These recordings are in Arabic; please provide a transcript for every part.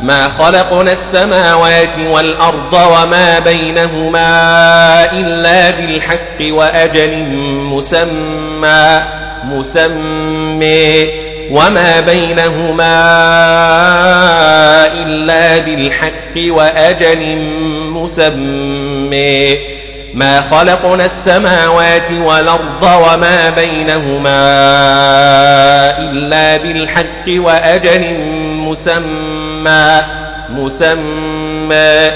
ما خلقنا السماوات والأرض وما بينهما إلا بالحق وأجل مسمى مسمى. وما بينهما إلا بالحق وأجل مسمى. ما خلقنا السماوات والأرض وما بينهما إلا بالحق وأجل مسمى. مسمى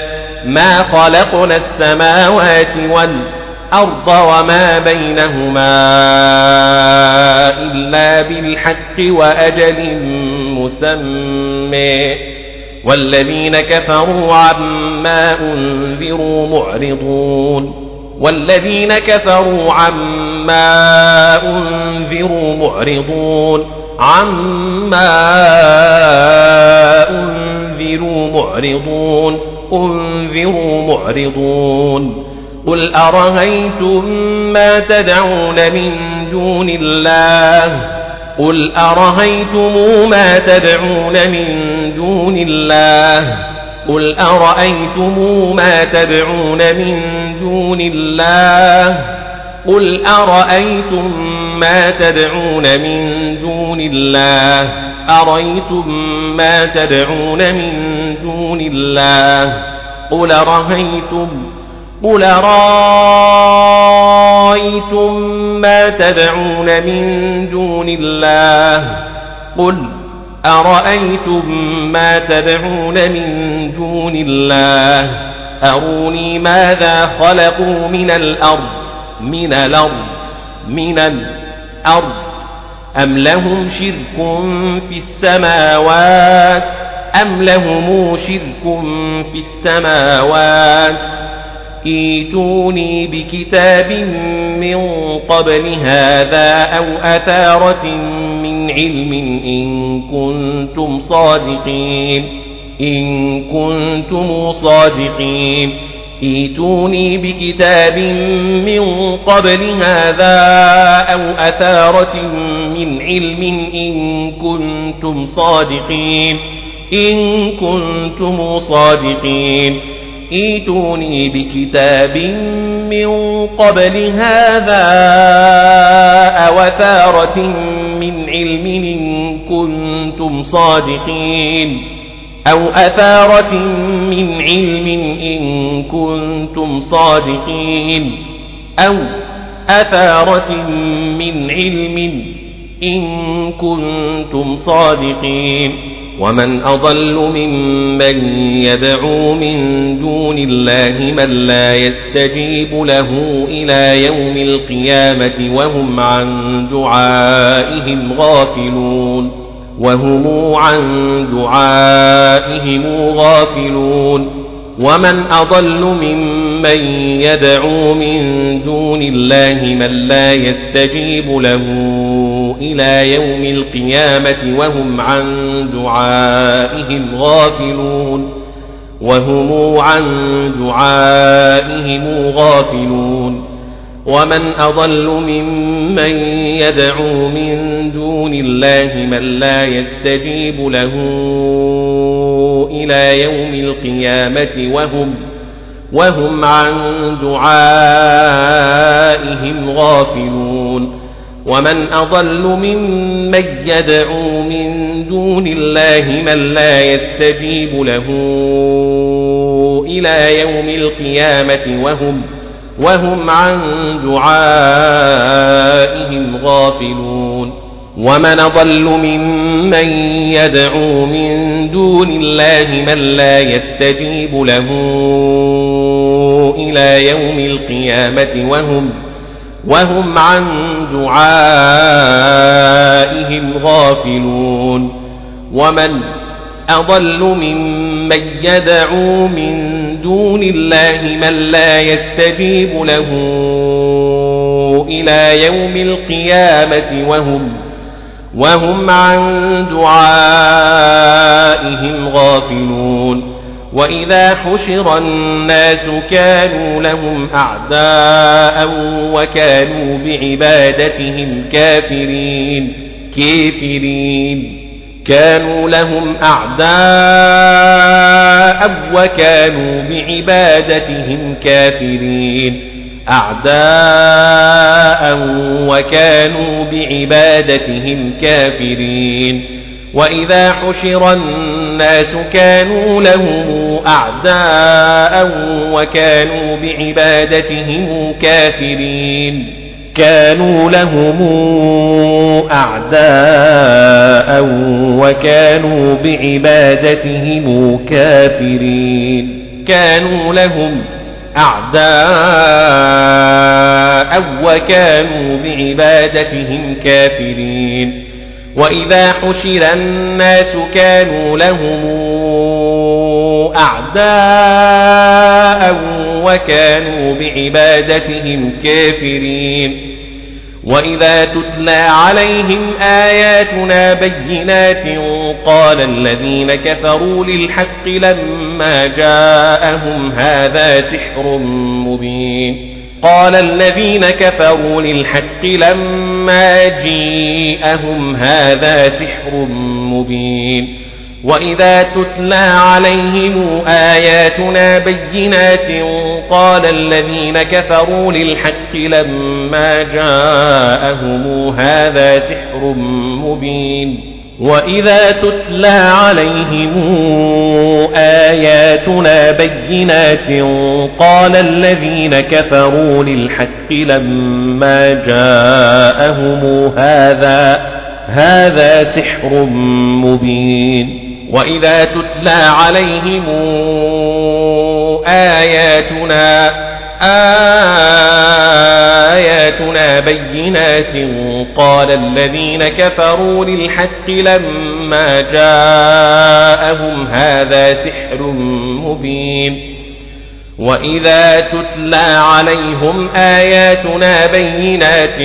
ما خلقنا السماوات والأرض وما بينهما إلا بالحق وأجل مسمى. والذين كفروا عما أنذروا معرضون. والذين كفروا عما أنذروا معرضون. عما أنذروا معرضون أنذروا معرضون قل أرهيتم ما تدعون من دون الله قل أرهيتم ما تدعون من دون الله قل أرأيتم ما تدعون من دون الله قل أرأيتم ما تدعون من دون الله. أريتم ما تدعون من دون الله. قل رأيتم قل رأيتم ما تدعون من دون الله. قل أرأيتم ما تدعون من دون الله. أروني ماذا خلقوا من الأرض؟ من الأرض من الأرض أم لهم شرك في السماوات أم لهم شرك في السماوات إيتوني بكتاب من قبل هذا أو أثارة من علم إن كنتم صادقين إن كنتم صادقين ايتوني بكتاب من قبل هذا أو أثارة من علم إن كنتم صادقين. إن كنتم صادقين. ايتوني بكتاب من قبل هذا أو أثارة من علم إن كنتم صادقين. أو أثارة من علم إن كنتم صادقين أو أثارة من علم إن كنتم صادقين ومن أضل ممن يدعو من دون الله من لا يستجيب له إلى يوم القيامة وهم عن دعائهم غافلون وهم عن دعائهم غافلون ومن أضل ممن يدعو من دون الله من لا يستجيب له إلى يوم القيامة وهم عن دعائهم غافلون وهم عن دعائهم غافلون ومن أضل ممن يدعو من دون الله من لا يستجيب له إلى يوم القيامة وهم وهم عن دعائهم غافلون ومن أضل ممن يدعو من دون الله من لا يستجيب له إلى يوم القيامة وهم وهم عن دعائهم غافلون. ومن ضل ممن يدعو من دون الله من لا يستجيب له إلى يوم القيامة وهم وهم عن دعائهم غافلون. ومن أضل ممن يدعو من دون الله من لا يستجيب له إلى يوم القيامة وهم وهم عن دعائهم غافلون. وإذا حشر الناس كانوا لهم أعداء وكانوا بعبادتهم كافرين. كافرين. كانوا لهم أعداء وكانوا بعبادتهم كافرين. أعداء وكانوا بعبادتهم كافرين. وإذا حشر الناس كانوا لهم أعداء وكانوا بعبادتهم كافرين. كانوا لهم أعداء وكانوا بعبادتهم كافرين. كانوا لهم أعداء وكانوا بعبادتهم كافرين. وإذا حشر الناس كانوا لهم أعداء وكانوا بعبادتهم كافرين. وإذا تتلى عليهم آياتنا بينات قال الذين كفروا للحق لما جاءهم هذا سحر مبين. قال الذين كفروا للحق لما جيءهم هذا سحر مبين. وإذا تتلى عليهم آياتنا بينات قال الذين كفروا للحق لما جاءهم هذا سحر مبين وإذا تتلى عليهم آياتنا بينات قال الذين كفروا للحق لما جاءهم هذا هذا سحر مبين وإذا تتلى عليهم آياتنا آياتنا بينات قال الذين كفروا للحق لما جاءهم هذا سحر مبين وإذا تتلى عليهم آياتنا بينات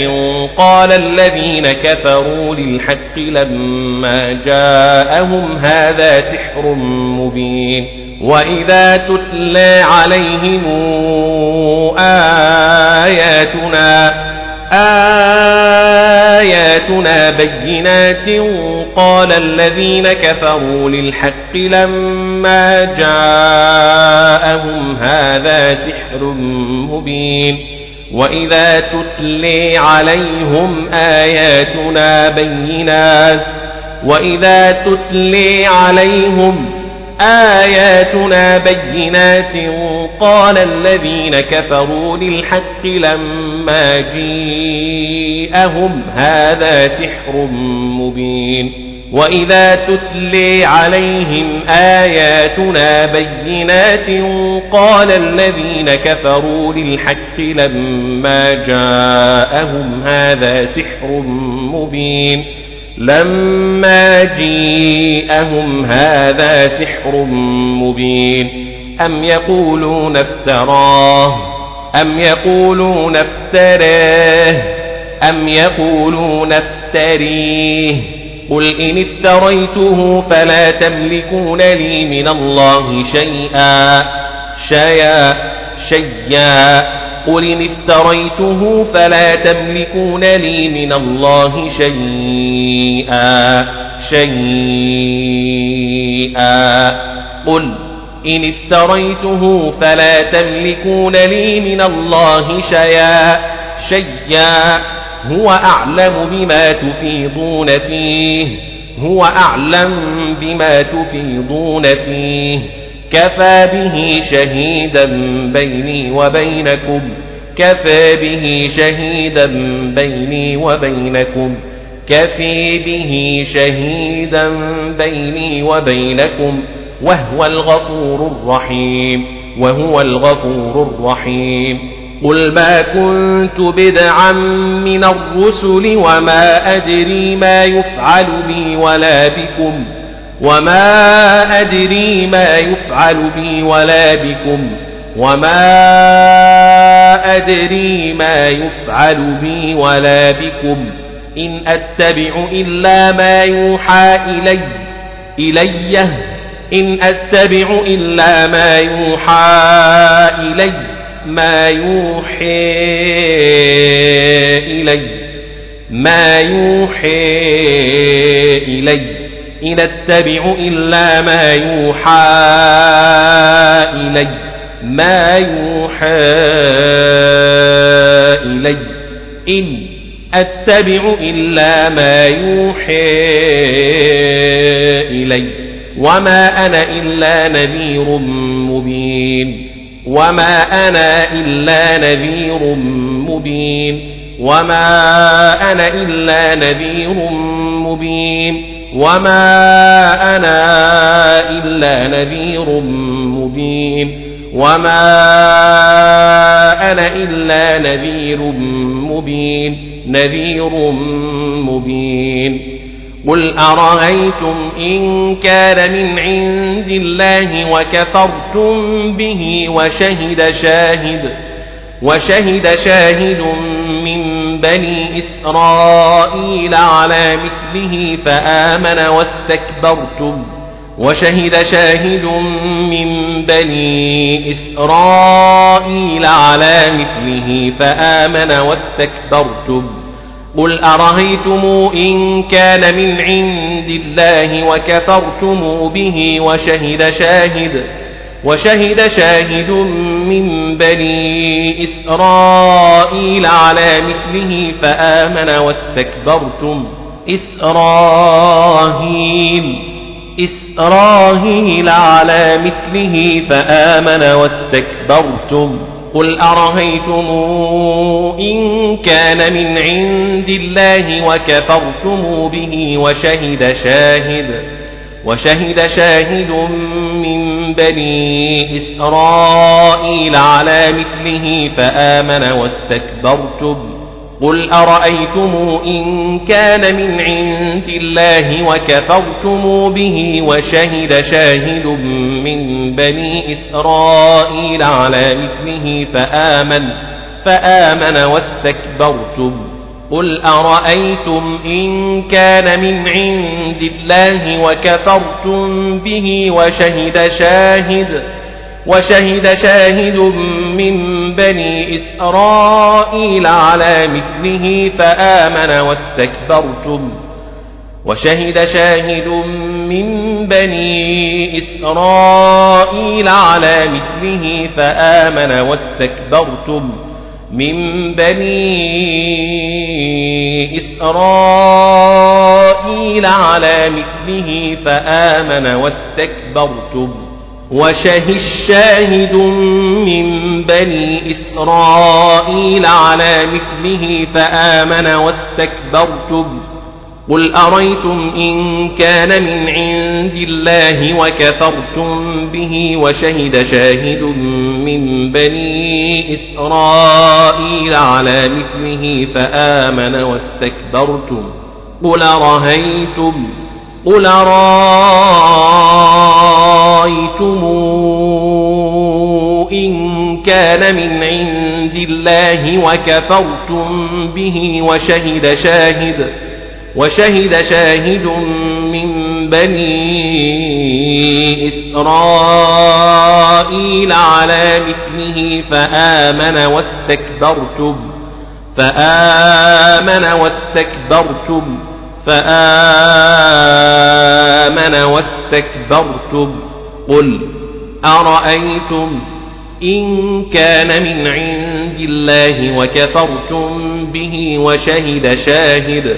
قال الذين كفروا للحق لما جاءهم هذا سحر مبين وإذا تتلى عليهم آياتنا آياتنا بينات قال الذين كفروا للحق لما جاءهم هذا سحر مبين وإذا تتلي عليهم آياتنا بينات وإذا تتلي عليهم آياتنا بينات قال الذين كفروا للحق لما جيءهم هذا سحر مبين وإذا تتلي عليهم آياتنا بينات قال الذين كفروا للحق لما جاءهم هذا سحر مبين لما جيءهم هذا سحر مبين أم يقولون افتراه أم يقولون افتراه أم يقولون افتريه قل إن افتريته فلا تملكون لي من الله شيئا شيئا شيئا قل إن افتريته فلا تملكون لي من الله شيئا شيئا قل إن افتريته فلا تملكون لي من الله شيئا شيئا هو أعلم بما تفيضون فيه هو أعلم بما تفيضون فيه كفى به شهيدا بيني وبينكم. كفى به شهيدا بيني وبينكم. كفي به شهيدا بيني وبينكم. وهو الغفور الرحيم. وهو الغفور الرحيم. قل ما كنت بدعا من الرسل وما أدري ما يفعل بي ولا بكم. وما أدري ما يفعل بي ولا بكم وما أدري ما يفعل بي ولا بكم إن أتبع إلا ما يوحى إلي إلي إن أتبع إلا ما يوحى إلي ما يوحي إلي ما يوحي إلي إن أتبع إلا ما يوحى إلي. ما يوحى إلي. إن أتبع إلا ما يوحى إلي. وما أنا إلا نذير مبين. وما أنا إلا نذير مبين. وما أنا إلا نذير مبين. وما أنا إلا نذير مبين وما أنا إلا نذير مبين نذير مبين قل أرأيتم إن كان من عند الله وكفرتم به وشهد شاهد وشهد شاهد بني إسرائيل على مثله فآمن واستكبرتم وشهد شاهد من بني إسرائيل على مثله فآمن واستكبرتم قل أرهيتم إن كان من عند الله وكفرتم به وشهد شاهد وشهد شاهد من بني إسرائيل على مثله فآمن واستكبرتم. إسرائيل إسرائيل على مثله فآمن واستكبرتم. قل أرهيتم إن كان من عند الله وكفرتم به وشهد شاهد. وشهد شاهد من بني إسرائيل على مثله فآمن واستكبرتم. قل أرأيتم إن كان من عند الله وكفرتم به وشهد شاهد من بني إسرائيل على مثله فآمن فآمن واستكبرتم. قل أرأيتم إن كان من عند الله وكفرتم به وشهد شاهد وشهد شاهد من بني إسرائيل على مثله فآمن واستكبرتم وشهد شاهد من بني إسرائيل على مثله فآمن واستكبرتم من بني إسرائيل على مثله فآمن واستكبرتم وشهد شاهد من بني إسرائيل على مثله فآمن واستكبرتم قل أريتم إن كان من عند الله وكفرتم به وشهد شاهد من بني إسرائيل على مثله فآمن واستكبرتم قل رهيتم قل رأيتم إن كان من عند الله وكفرتم به وشهد شاهد وشهد شاهد من بني إسرائيل على مثله فآمن واستكبرتم فآمن واستكبرتم فآمن واستكبرتم. قل أرأيتم إن كان من عند الله وكفرتم به وشهد شاهد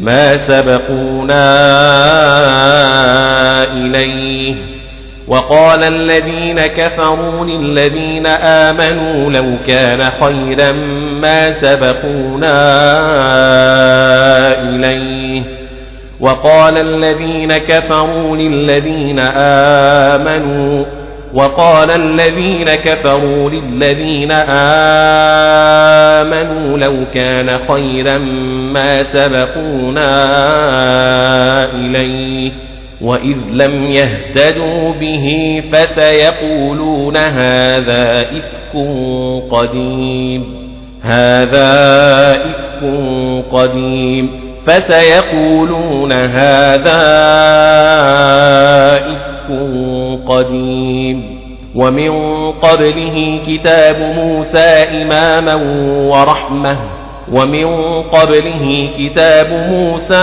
ما سبقونا إليه وقال الذين كفروا للذين آمنوا لو كان خيرا ما سبقونا إليه وقال الذين كفروا للذين آمنوا وقال الذين كفروا للذين آمنوا لو كان خيرا ما سبقونا إليه وإذ لم يهتدوا به فسيقولون هذا إفك قديم هذا إفك قديم فسيقولون هذا إفك قديم. ومن قبله كتاب موسى إماما ورحمة. ومن قبله كتاب موسى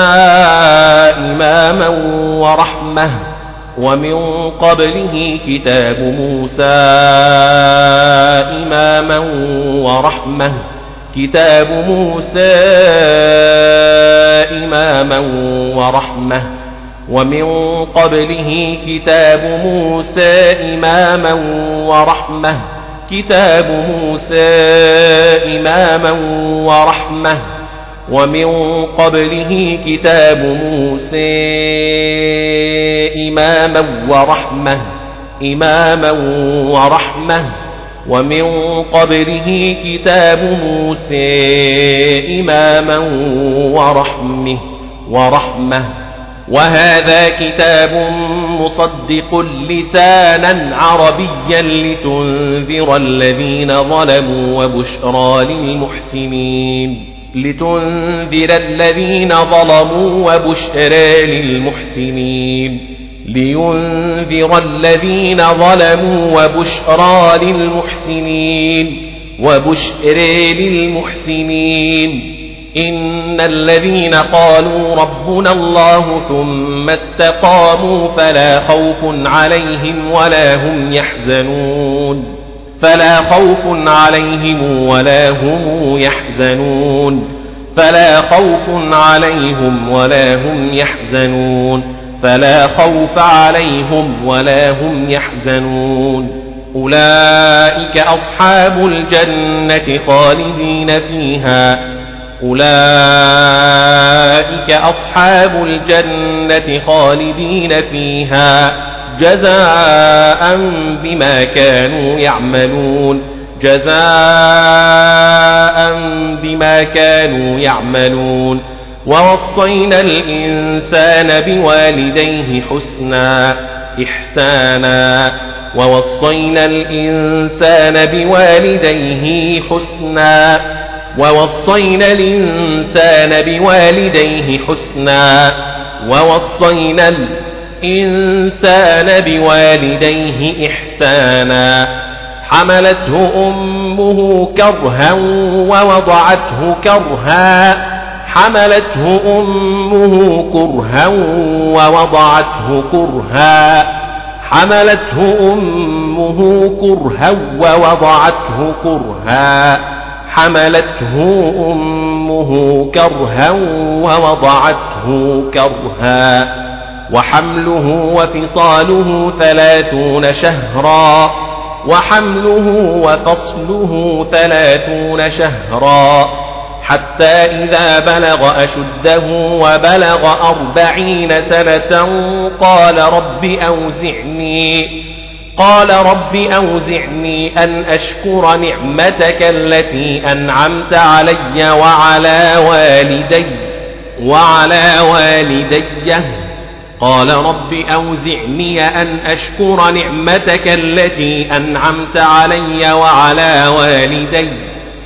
إماما ورحمة. ومن قبله كتاب موسى إماما ورحمة. كتاب موسى إماما ورحمة. ومن قبله كتاب موسى إماما ورحمة. كتاب موسى إماما ورحمة. ومن قبله كتاب موسى إماما ورحمة. إماما ورحمة. ومن قبله كتاب موسى إماما ورحمة. ورحمة. وهذا كتاب مصدق لسانا عربيا لتنذر الذين ظلموا وبشرى للمحسنين. لتنذر الذين ظلموا وبشرى للمحسنين. لينذر الذين ظلموا وبشرى للمحسنين. وبشرى للمحسنين. إن الذين قالوا ربنا الله ثم استقاموا فلا خوف عليهم ولا هم يحزنون. فلا خوف عليهم ولا هم يحزنون. فلا خوف عليهم ولا هم يحزنون. فلا خوف عليهم ولا هم يحزنون. أولئك أصحاب الجنة خالدين فيها. أولئك أصحاب الجنة خالدين فيها جزاء بما كانوا يعملون جزاء بما كانوا يعملون. ووصينا الإنسان بوالديه حسنا إحسانا. ووصينا الإنسان بوالديه حسنا. ووصينا الإنسان بوالديه حسنا ووصينا الإنسان بوالديه إحسانا. حملته أمه كرها ووضعته كرها. حملته أمه كرها ووضعته كرها. حملته أمه كرها ووضعته كرها. حملته أمه كرها ووضعته كرها وحمله وفصاله ثلاثون شهرا وحمله وفصله ثلاثون شهرا حتى إذا بلغ أشده وبلغ أربعين سنة قال رب أوزعني قال رب أوزعني أن أشكر نعمتك التي أنعمت علي وعلى والدي وعلى والدي. قال رب أوزعني أن أشكر نعمتك التي أنعمت علي وعلى والدي.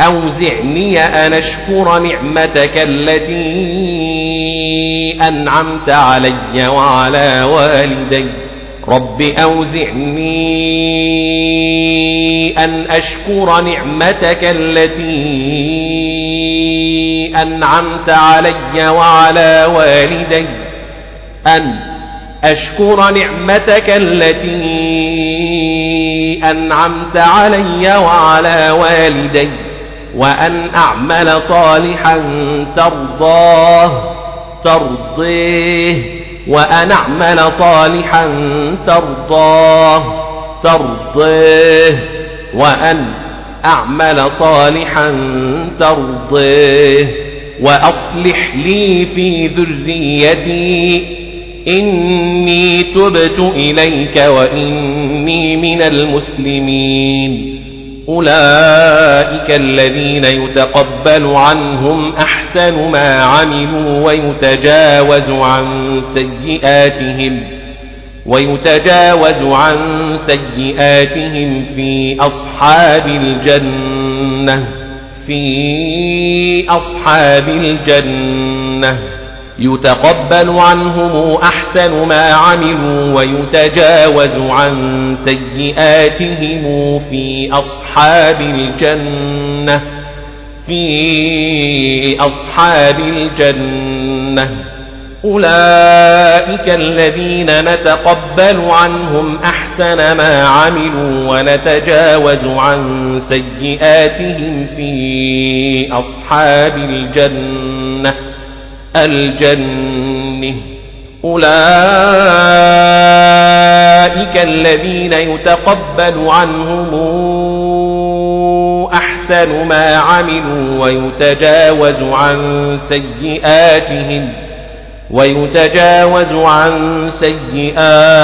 أوزعني أن أشكر نعمتك التي أنعمت علي وعلى والدي. رب أوزعني أن أشكر نعمتك التي أنعمت علي وعلى والدي. أن أشكر نعمتك التي أنعمت علي وعلى والدي. وأن أعمل صالحا ترضاه ترضيه. وأن أعمل صالحا ترضاه ترضيه. وأن أعمل صالحا ترضيه. وأصلح لي في ذريتي إني تبت إليك وإني من المسلمين. أولئك الذين يتقبل عنهم أحسن ما عملوا ويتجاوز عن سيئاتهم ويتجاوز عن سيئاتهم في أصحاب الجنة في أصحاب الجنة يتقبل عنهم أحسن ما عملوا ويتجاوز عن سيئاتهم في أصحاب الجنة في أصحاب الجنة. أولئك الذين نتقبل عنهم أحسن ما عملوا ونتجاوز عن سيئاتهم في أصحاب الجنة. الجنة. أولئك الذين يتقبل عنهم أحسن ما عملوا ويتجاوز عن سيئاتهم ويتجاوز عن سيئاتهم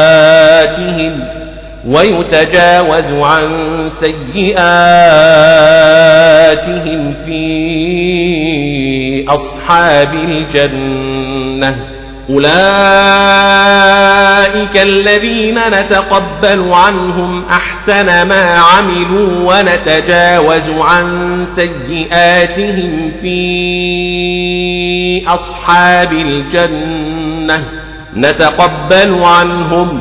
ويتجاوز عن سيئاتهم في أصحاب الجنة. أولئك الذين نتقبل عنهم أحسن ما عملوا ونتجاوز عن سيئاتهم في أصحاب الجنة. نتقبل عنهم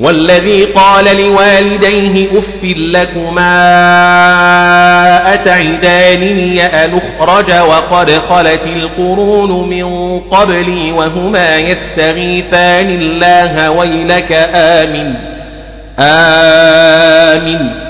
والذي قال لوالديه أف لكما أتعدانني أن أخرج وقد خلت القرون من قبلي وهما يستغيثان الله ويلك آمن. آمن.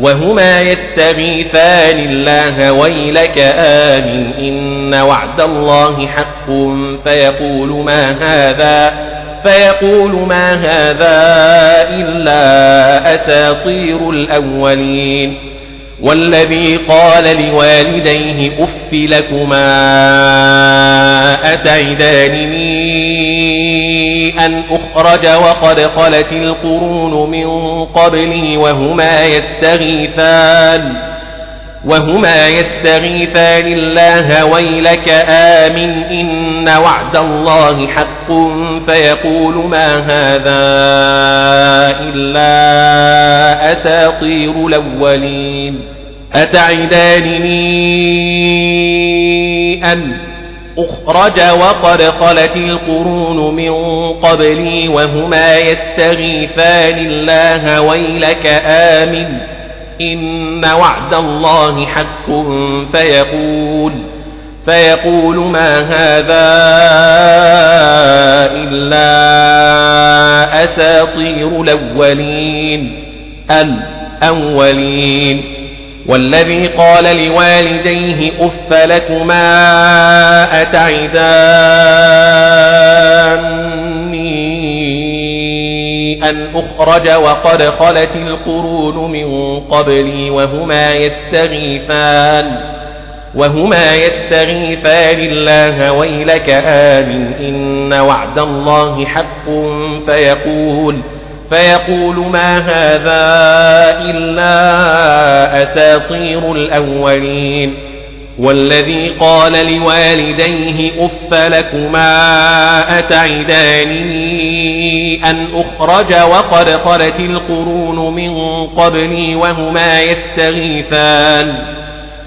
وهما يستغيثان الله ويلك آمن إن وعد الله حق فيقول ما هذا فيقول ما هذا إلا أساطير الأولين والذي قال لوالديه أف لكما أتعدانني أن أخرج وقد خلت القرون من قبلي وهما يستغيثان وهما يستغيثان الله ويلك آمن إن وعد الله حق فيقول ما هذا إلا أساطير الأولين. أتعدانني أن أخرج وقد خلت القرون من قبلي وهما يستغيثان الله ويلك آمن إن وعد الله حق فيقول فيقول ما هذا إلا أساطير الأولين الأولين. والذي قال لوالديه أف لكما أتعداني أن أخرج وقد خلت القرون من قبلي وهما يستغيثان وهما يستغيثان الله ويلك آمن إن وعد الله حق فيقول فيقول ما هذا إلا أساطير الأولين. والذي قال لوالديه أف لكما أتعداني أن أخرج وقد خلت القرون من قبلي وهما يستغيثان.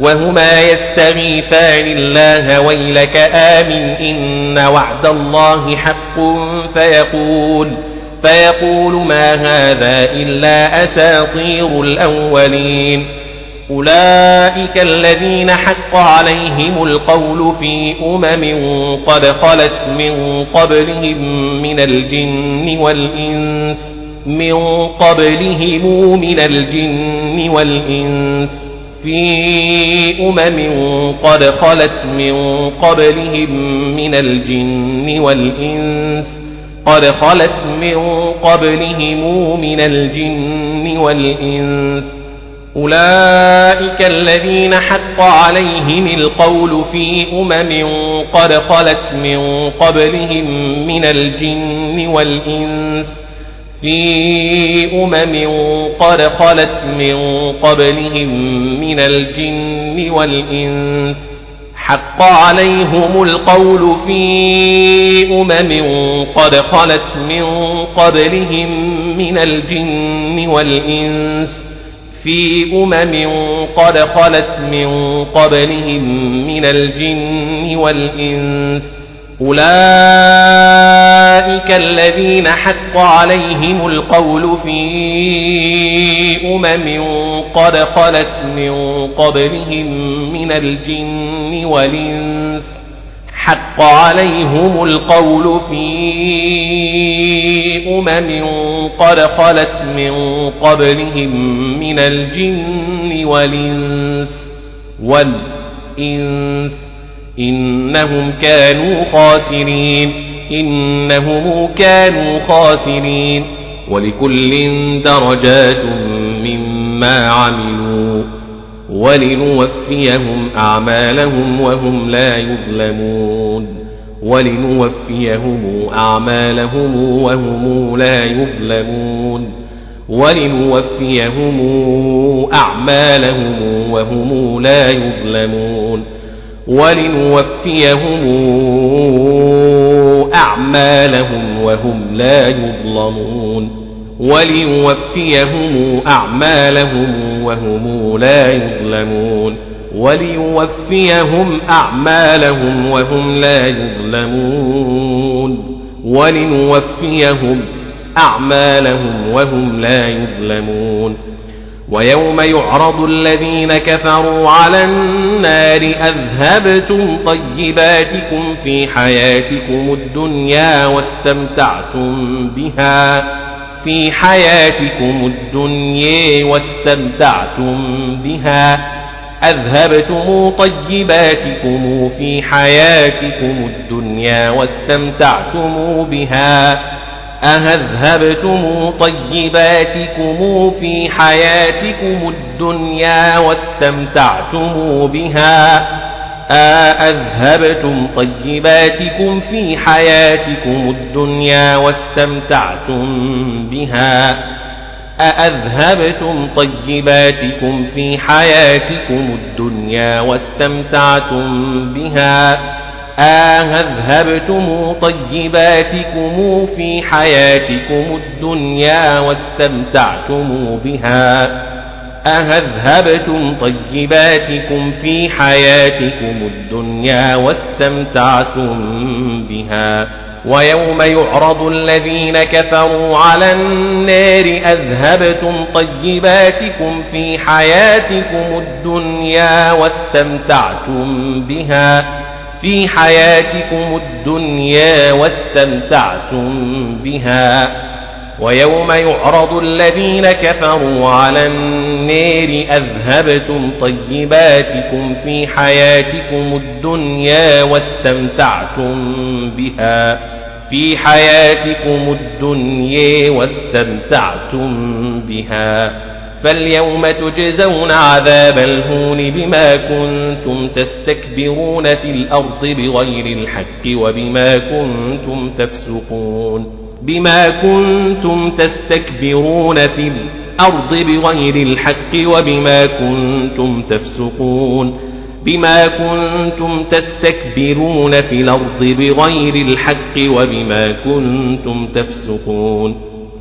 وهما يستغيثان الله ويلك آمن إن وعد الله حق فيقول فيقول ما هذا إلا أساطير الأولين. أولئك الذين حق عليهم القول في أمم قد خلت من قبلهم من الجن والإنس من قبلهم من الجن والإنس. في أمم قد خلت من قبلهم من الجن والإنس قد خلت من قبلهم من الجن والإنس. أولئك الذين حق عليهم القول في أمم قد خلت من قبلهم من الجن والإنس. في أمم قد خلت من قبلهم من الجن والإنس. حق عليهم القول في أمم قد خلت من قبلهم من الجن والإنس. في أمم قد خلت من قبلهم من الجن والإنس. أولئك الذين حق عليهم القول في أمم قد خلت من قبلهم من الجن والإنس حق عليهم القول في أمم قد خلت من قبلهم من الجن والإنس والإنس إنهم كانوا خاسرين. إنهم كانوا خاسرين. ولكل درجات مما عملوا. ولنوفيهم أعمالهم وهم لا يظلمون. ولنوفيهم أعمالهم وهم لا يظلمون. ولنوفيهم أعمالهم وهم لا يظلمون. ولنوفيهم أعمالهم وهم لا يظلمون. وليوفيهم أعمالهم وهم لا يظلمون. وليوفيهم أعمالهم وهم لا يظلمون. ولنوفيهم أعمالهم وهم لا يظلمون. ويوم يعرض الذين كفروا على النار أذهبتم طيباتكم في حياتكم الدنيا واستمتعتم بها في حياتكم الدنيا واستمتعتم بها أذهبتم طيباتكم في حياتكم الدنيا واستمتعتم بها أهذهبتم طيباتكم في حياتكم الدنيا واستمتعتم بها أأذهبتم طيباتكم في حياتكم الدنيا واستمتعتم بها أأذهبتم طيباتكم في حياتكم الدنيا واستمتعتم بها أهذهبتم طيباتكم في حياتكم الدنيا واستمتعتم بها. أهذهبتم طيباتكم في حياتكم الدنيا واستمتعتم بها. ويوم يعرض الذين كفروا على النار أذهبتم طيباتكم في حياتكم الدنيا واستمتعتم بها. في حياتكم الدنيا واستمتعتم بها ويوم يعرض الذين كفروا على النار أذهبتم طيباتكم في حياتكم الدنيا واستمتعتم بها في حياتكم الدنيا واستمتعتم بها فاليوم تجزون عذاب الهون بما كنتم تستكبرون في الأرض بغير الحق وبما كنتم تفسقون بما كنتم تستكبرون في الأرض بغير الحق وبما كنتم تفسقون بما كنتم تستكبرون في الأرض بغير الحق وبما كنتم تفسقون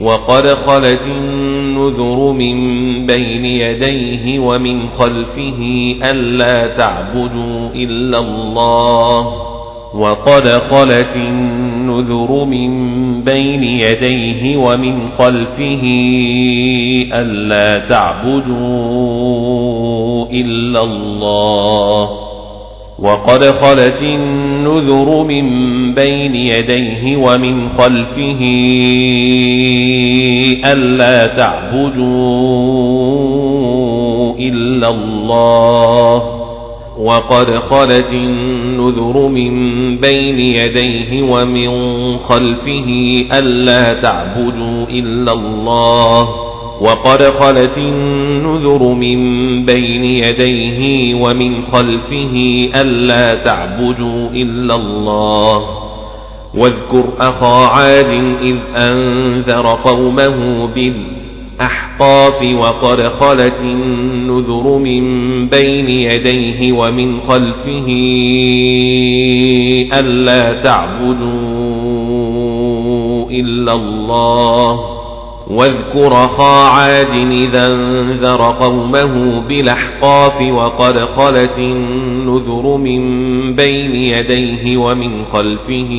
وقد خلت النذر من بين يديه ومن خلفه ألا تعبدوا إلا الله. وقد خلت النذر من بين يديه ومن خلفه ألا تعبدوا إلا الله. وقد خلت النذر من بين يديه ومن خلفه ألا تعبدوا إلا الله. وقد خلت النذر من بين يديه ومن خلفه ألا تعبدوا إلا الله. وقد خلت النذر من بين يديه ومن خلفه ألا تعبدوا إلا الله. واذكر أخا عاد إذ أنذر قومه بالأحقاف وقد خلت النذر من بين يديه ومن خلفه ألا تعبدوا إلا الله. واذكر أخا عاد إذا انذر قومه بالأحقاف وقد خلت النذر من بين يديه ومن خلفه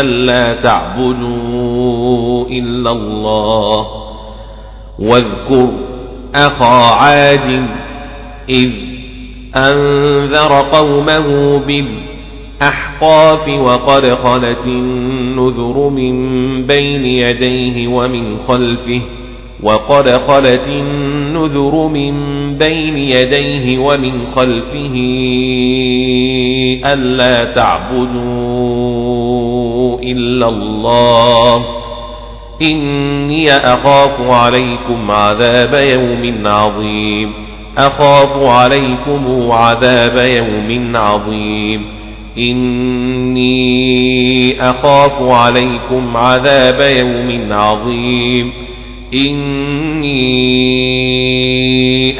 ألا تعبدوا إلا الله. واذكر أخا عاد إذ أنذر قومه بالأحقاف أحقاف وقد خلت النذر من بين يديه ومن خلفه وقد خلت النذر من بين يديه ومن خلفه ألا تعبدوا إلا الله إني أخاف عليكم عذاب يوم عظيم أخاف عليكم عذاب يوم عظيم إني أخاف عليكم عذاب يوم عظيم. إني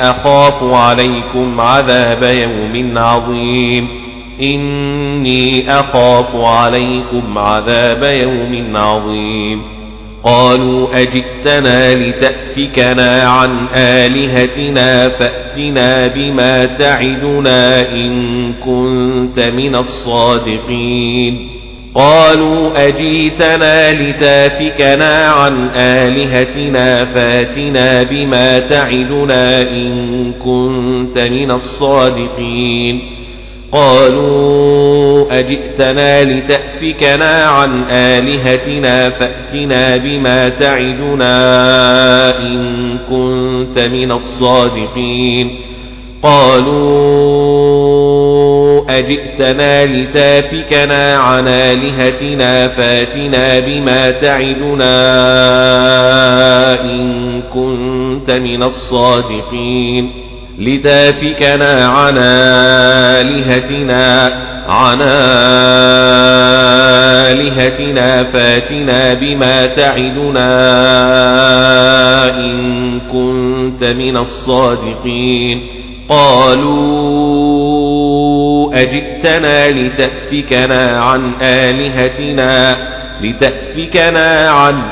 أخاف عليكم عذاب يوم عظيم. إني أخاف عليكم عذاب يوم عظيم. قالوا أجئتنا لتأفكنا عن آلهتنا فأتنا بما تعدنا إن كنت من الصادقين. قالوا أجيتنا لتأفكنا عن آلهتنا فأتنا بما تعدنا إن كنت من الصادقين. قالوا أجئتنا لتأفكنا عن آلهتنا فأتنا بما تعدنا إن كنت من الصادقين. قالوا أجئتنا لتأفكنا عن آلهتنا فأتنا بما تعدنا إن كنت من الصادقين. لتافكنا عن آلهتنا عن آلهتنا فاتنا بما تعدنا إن كنت من الصادقين. قالوا أجئتنا لتأفكنا عن آلهتنا لتأفكنا عن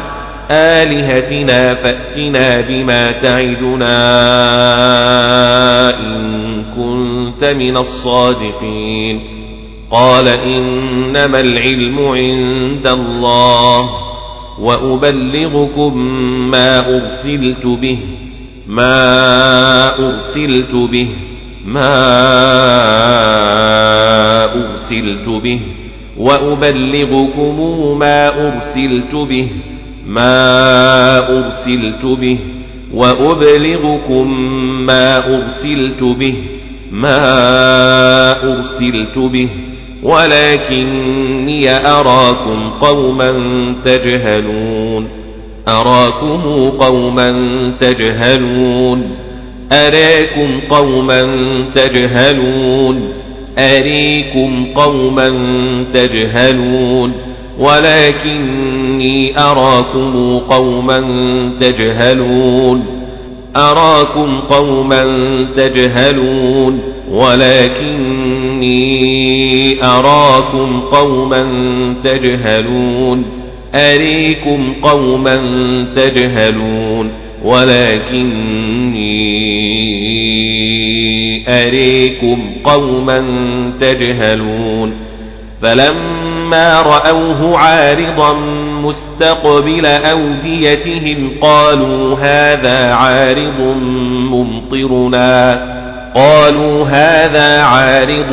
آلهتنا فأتنا بما تعدنا إن كنت من الصادقين. قال إنما العلم عند الله وأبلغكم ما أرسلت به ما أرسلت به ما أرسلت به وأبلغكم ما أرسلت به. ما أرسلت به وأبلغكم ما أرسلت به ما أرسلت به ولكني أراكم قوما تجهلون. أراكم قوما تجهلون. أراكم قوما تجهلون. أريكم قوما تجهلون. ولكني أراكم قوما تجهلون. أراكم قوما تجهلون. ولكني أراكم قوما تجهلون. أريكم قوما تجهلون. ولكني أريكم قوما تجهلون. فلما فلما رأوه عارضا مستقبل أوديتهم قالوا هذا عارض ممطرنا قالوا هذا عارض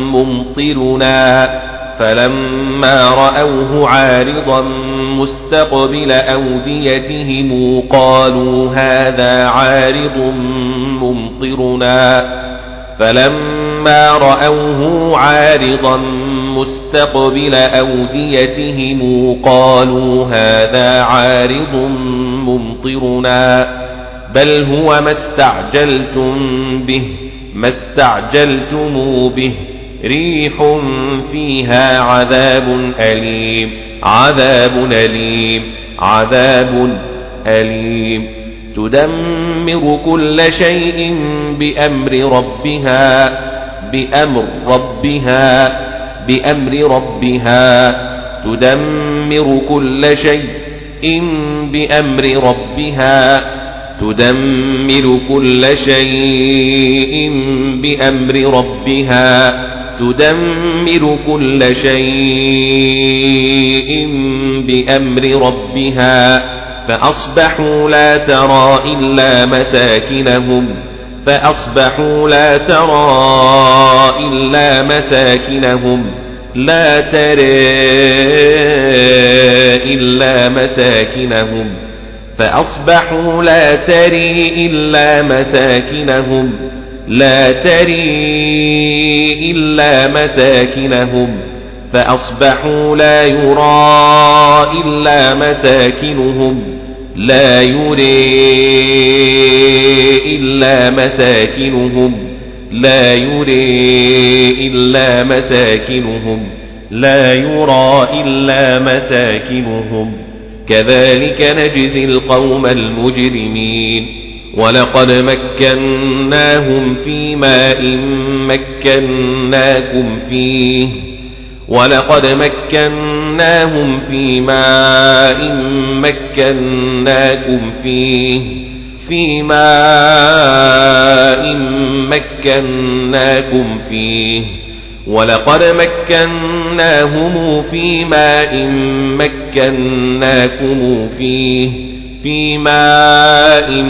ممطرنا فلما رأوه عارضا مستقبل أوديتهم قالوا هذا عارض ممطرنا فلما رأوه عارضا مستقبل أوديتهم قالوا هذا عارض ممطرنا بل هو ما استعجلتم به ما استعجلتم به. ريح فيها عذاب أليم عذاب أليم عذاب أليم. تدمر كل شيء بأمر ربها بأمر ربها. بأمر ربها تدمر كل شيء بأمر ربها تدمر كل شيء بأمر ربها تدمر كل شيء بأمر ربها فأصبحوا لا ترى إلا مساكنهم فأصبحوا لا ترى إلا مساكنهم. لا ترى إلا مساكنهم. فأصبحوا لا تري إلا مساكنهم. لا تري إلا مساكنهم. فأصبحوا لا يرى إلا مساكنهم. لا يري إلا مساكنهم. لا يري إلا مساكنهم. لا يرى إلا مساكنهم. كذلك نجزي القوم المجرمين. ولقد مكناهم في ماء مكناكم فيه. ولقد مكناهم في ماء مكناكم فيه في ماء مكناكم فيه. ولقد مكناهم في ماء مكناكم فيه في ماء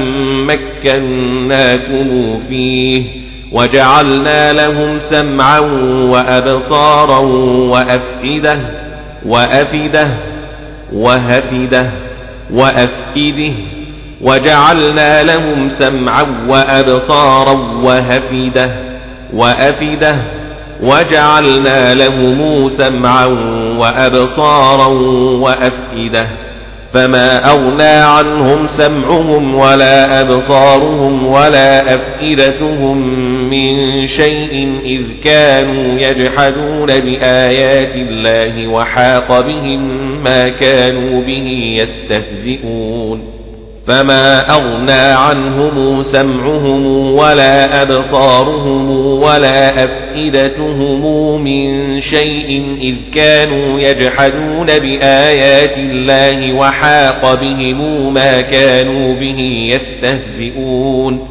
مكناكم فيه. وجعلنا لهم سمعا وأبصارا وأفئدة وأفئدة وهفدة وأفئدة. وجعلنا لهم سمعا وأبصارا وهفدة وأفئدة. وجعلنا لهم سمعا وأبصارا وأفئدة. فما أغنى عنهم سمعهم ولا أبصارهم ولا أفئدتهم من شيء إذ كانوا يجحدون بآيات الله وحاق بهم ما كانوا به يستهزئون. فما أغنى عنهم سمعهم ولا أبصارهم ولا أفئدتهم من شيء إذ كانوا يجحدون بآيات الله وحاق بهم ما كانوا به يستهزئون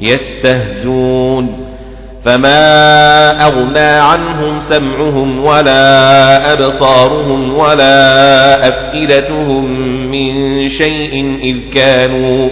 يستهزون فما أغنى عنهم سمعهم ولا أبصارهم ولا أفئدتهم من شيء إذ كانوا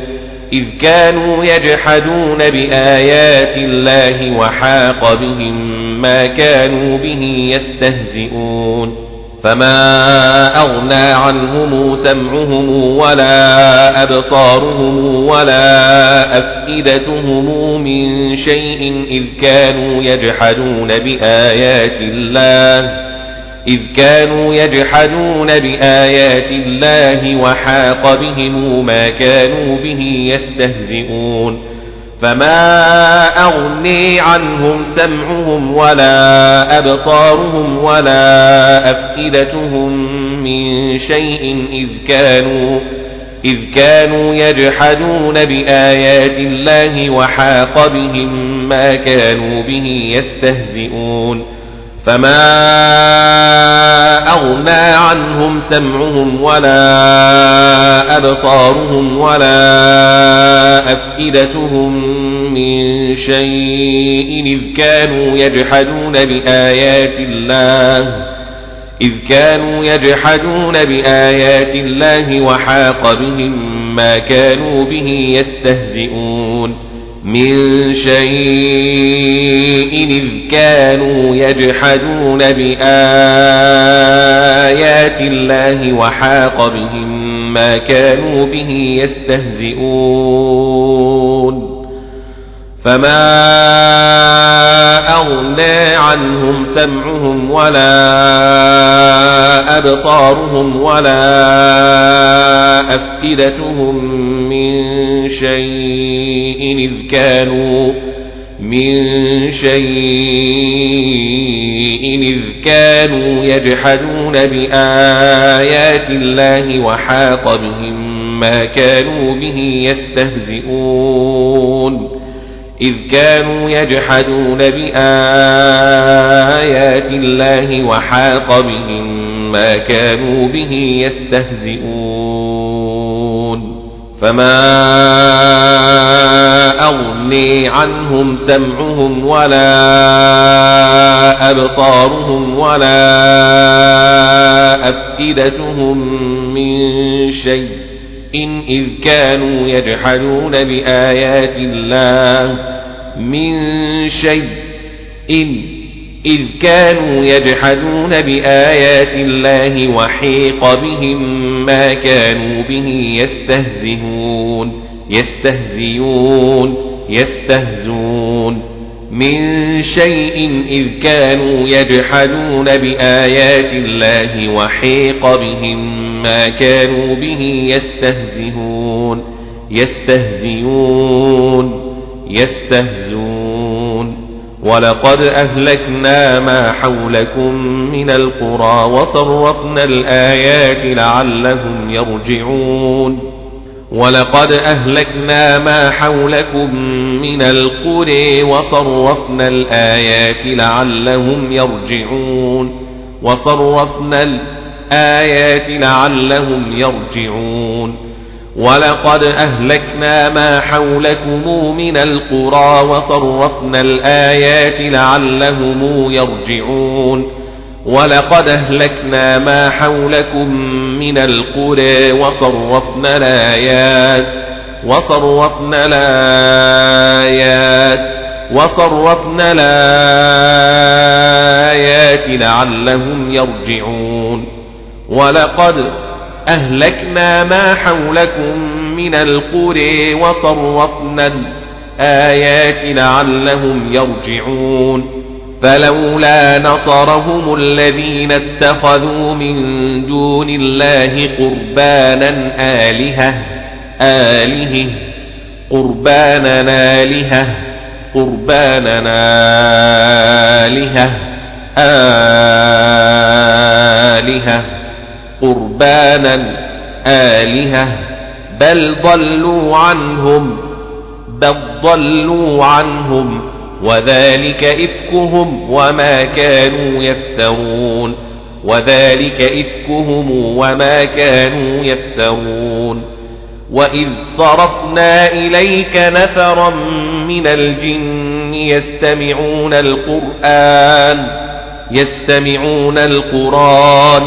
إذ كانوا يجحدون بآيات الله وحاق بهم ما كانوا به يستهزئون فما أغنى عنهم سمعهم ولا أبصارهم ولا أفئدتهم من شيء إذ كانوا يجحدون بآيات الله إذ كانوا يجحدون بآيات الله وحاق بهم ما كانوا به يستهزئون فما أغني عنهم سمعهم ولا أبصارهم ولا أفئدتهم من شيء إذ كانوا إذ كانوا يجحدون بآيات الله وحاق بهم ما كانوا به يستهزئون فما أغنى عنهم سمعهم ولا أبصارهم ولا أفئدتهم من شيء إذ كانوا يجحدون بآيات الله إذ كانوا يجحدون بآيات الله وحاق بهم ما كانوا به يستهزئون من شيء إذ كانوا يجحدون بآيات الله وحاق بهم ما كانوا به يستهزئون. فما أغنى عنهم سمعهم ولا أبصارهم ولا أفئدتهم من شيء إذ كانوا من شيء إذ كانوا يجحدون بآيات الله وحاق بهم ما كانوا به يستهزئون. إذ كانوا يجحدون بآيات الله وحاق بهم ما كانوا به يستهزئون. فما أغني عنهم سمعهم ولا أبصارهم ولا أفئدتهم من شيء إن إذ كانوا يجحدون بآيات الله من شيء إن إذ كانوا يجحدون بآيات الله وحيق بهم ما كانوا به يستهزئون يستهزئون يستهزون من شيء إذ كانوا يجحدون بآيات الله وحيق بهم ما كانوا به يستهزئون يستهزئون يستهزون ولقد أهلكنا ما حولكم من القرى وصرفنا الآيات لعلهم يرجعون. ولقد أهلكنا ما حولكم من القرى وصرفنا الآيات لعلهم يرجعون. وصرفنا الآيات لعلهم يرجعون. ولقد أهلكنا ما حولكم من القرى وصرفنا الآيات لعلهم يرجعون ولقد أهلكنا ما حولكم من القرى وصرفنا الآيات وصرفنا الآيات وصرفنا الآيات لعلهم يرجعون ولقد أهلكنا ما حولكم من القرى وصرفنا الآيات لعلهم يرجعون فلولا نصرهم الذين اتخذوا من دون الله قربانا آلهة آله قربانا آلهة قربانا آلهة آلهة. قربانا آلهة بل ضلوا عنهم بل ضلوا عنهم وذلك إفكهم وما كانوا يفترون وذلك إفكهم وما كانوا يفترون. وإذ صرفنا إليك نفرا من الجن يستمعون القرآن يستمعون القرآن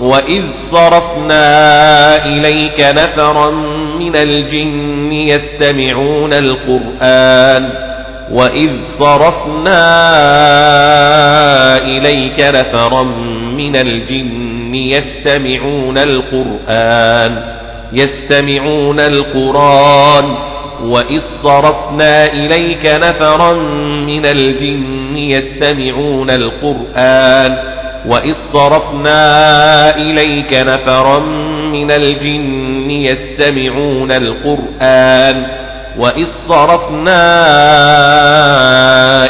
وإذ صرفنا إليك نفرا من الجن يستمعون القرآن وإذ صرفنا إليك نفرا من الجن يستمعون القرآن يستمعون القرآن وإذ صرفنا إليك نفرا من الجن يستمعون القرآن وإذ صرفنا إليك نفرا من الجن يستمعون القرآن وإذ صرفنا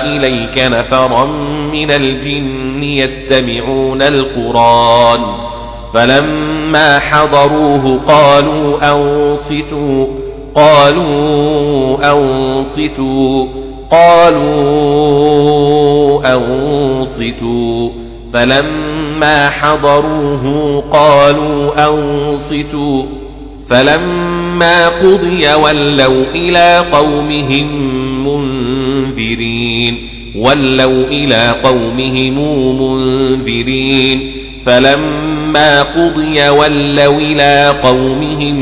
إليك نفرا من الجن يستمعون القرآن فلما حضروه قالوا أنصتوا قالوا أنصتوا قالوا أنصتوا فلما حضروه قالوا أنصتوا فلما قضي ولوا إلى قومهم منذرين ولوا إلى قومهم منذرين فلما قضي ولوا إلى قومهم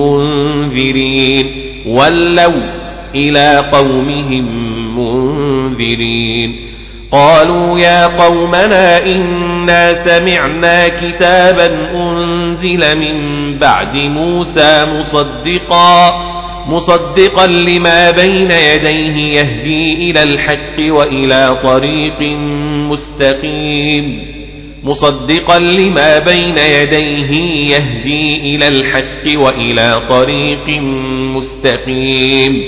منذرين ولوا إلى قومهم منذرين قالوا يا قومنا إنا سمعنا كتابا أنزل من بعد موسى مصدقا مصدقا لما بين يديه يهدي إلى الحق وإلى طريق مستقيم مصدقا لما بين يديه يهدي إلى الحق وإلى طريق مستقيم.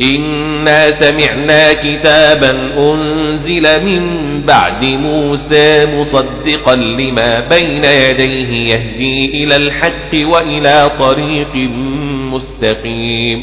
إنا سمعنا كتابا أنزل من بعد موسى مصدقا لما بين يديه يهدي إلى الحق وإلى طريق مستقيم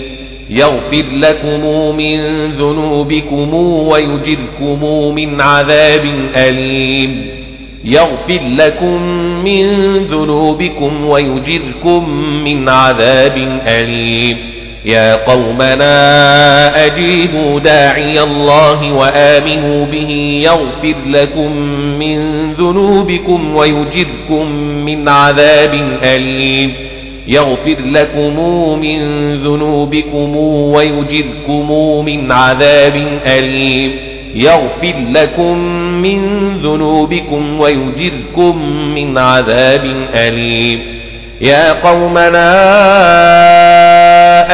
يغفر لكم من ذنوبكم ويجركم من عذاب أليم. يغفر لكم من ذنوبكم ويجركم من عذاب أليم. يا قومنا أجيبوا داعي الله وآمنوا به. يغفر لكم من ذنوبكم ويجركم من عذاب أليم. يغفر لكم من ذنوبكم ويجركم من عذاب أليم. يغفر لكم من ذنوبكم ويجركم من عذاب أليم. يا قومنا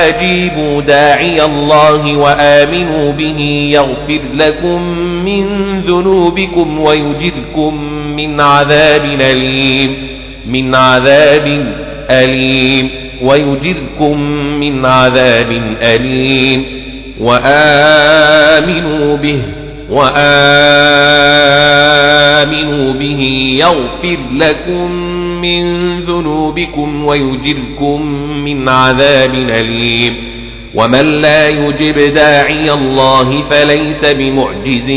أجيبوا داعي الله وآمنوا به. يغفر لكم من ذنوبكم ويجركم من عذاب أليم. من عذاب أليم ويجركم من عذاب أليم وآمنوا به وآمنوا به يغفر لكم من ذنوبكم ويجركم من عذاب أليم ومن لا يجب داعي الله فليس بمعجز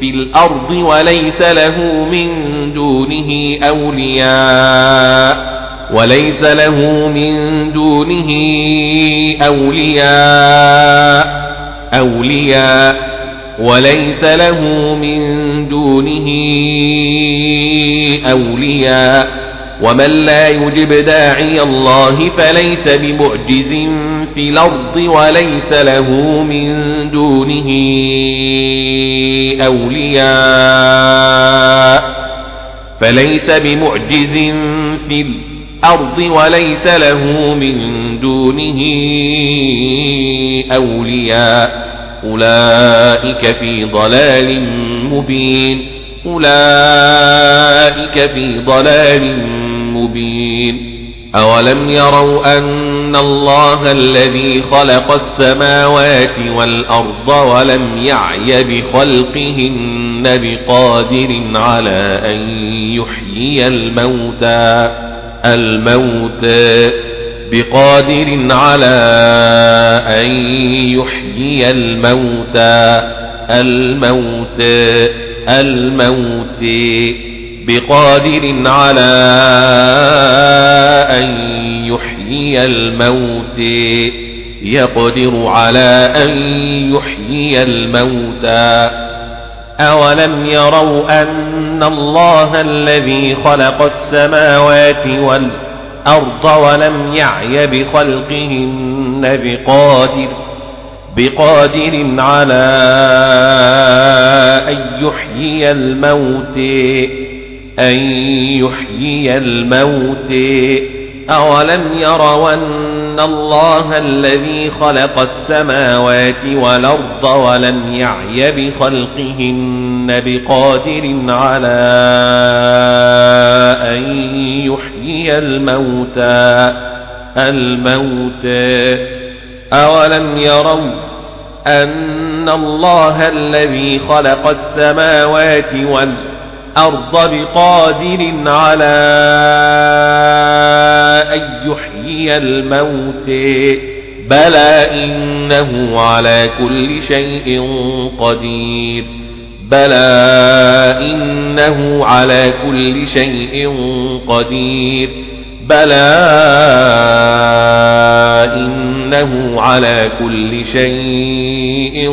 في الأرض وليس له من دونه أولياء وليس له من دونه أولياء أولياء. وليس له من دونه أولياء. ومن لا يجب داعي الله فليس بمعجز في الأرض وليس له من دونه أولياء. فليس بمعجز في الأرض وليس له من دونه أولياء. أولئك في ضلال مبين. أولئك في ضلال مبين. أولم يروا أن الله الذي خلق السماوات والأرض ولم يعي بخلقهن بقادر على أن يحيي الموتى؟ الموتى بقادر على أن يحيي الموتى الموتى الموت بقادر على أن يحيي الموت. يقدر على أن يحيي الموتى أولم يروا أن الله الذي خلق السماوات والأرض ولم يعي بخلقهن بقادر بقادر على أن يحيي الموت أن يحيي الموت أولم يروا أن الله الذي خلق السماوات والأرض ولم يعي بخلقهن بقادر على أن يحيي الموتى الموتى. أولم يروا أن الله الذي خلق السماوات والأرض بقادر على أن يحيي الموت. بلى إنه على كل شيء قدير. بلى إنه على كل شيء قدير. بلى إنه على كل شيء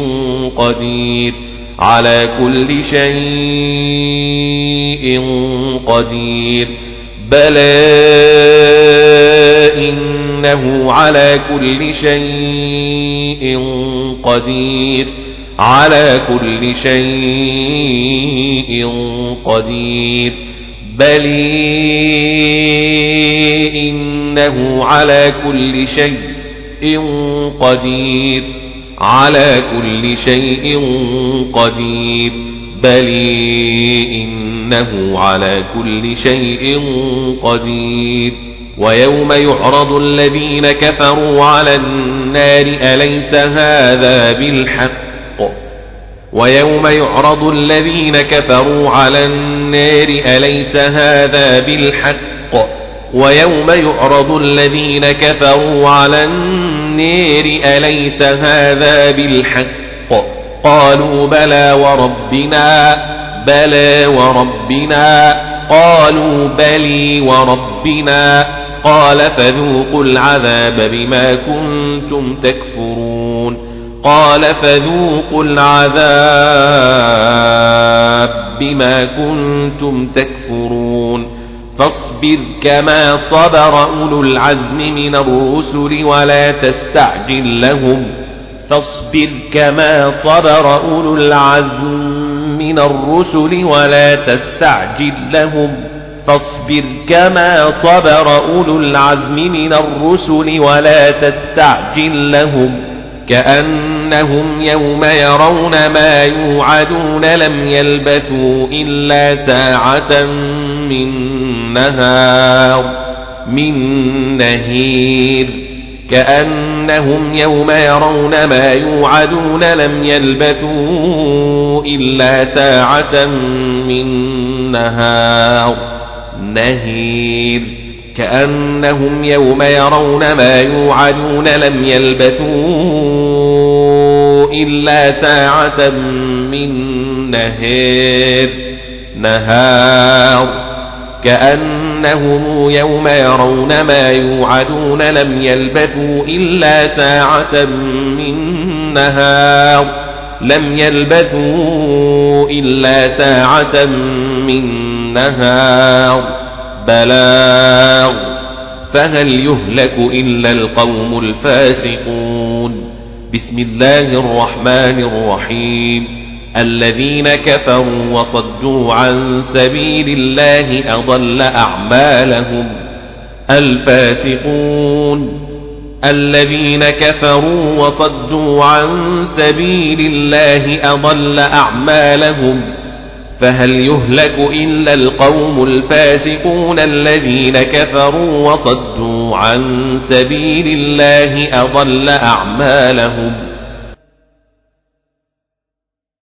قدير. على كل شيء قدير. بلى إنه على كل شيء قدير على كل شيء قدير. بل إنه على كل شيء قدير على كل شيء قدير. بل إنه على كل شيء قدير. ويوم يعرض الذين كفروا على النار أليس هذا بالحق؟ ويوم يعرض الذين كفروا على النار أليس هذا بالحق؟ ويوم يعرض الذين كفروا على النار أليس هذا بالحق؟ قالوا بلى وربنا بلى وربنا. قالوا بلي وربنا. قال فذوقوا العذاب بما كنتم تكفرون. قال فذوقوا العذاب بما كنتم تكفرون. فاصبر كما صبر أولو العزم من الرسل ولا تستعجل لهم. فاصبر كما صبر أولو العزم من الرسل ولا تستعجل لهم. فاصبر كما صبر أولو العزم من الرسل ولا تستعجل لهم كأنهم يوم يرون ما يوعدون لم يلبثوا إلا ساعة من نهار من نهير كأنهم يوم يرون ما يوعدون لم يلبثوا إلا ساعة من نهار نهير كأنهم يوم يرون ما يوعدون لم يلبثوا إلا ساعة من نهار نهار كأنهم يوم يرون ما يوعدون لم يلبثوا إلا ساعة من نهار لم يلبثوا إلا ساعة من نهار بلاغ فهل يهلك إلا القوم الفاسقون بسم الله الرحمن الرحيم الذين كفروا وصدوا عن سبيل الله أضل أعمالهم الفاسقون الذين كفروا وصدوا عن سبيل الله أضل أعمالهم فهل يهلك إلا القوم الفاسقون الذين كفروا وصدوا عن سبيل الله أضل أعمالهم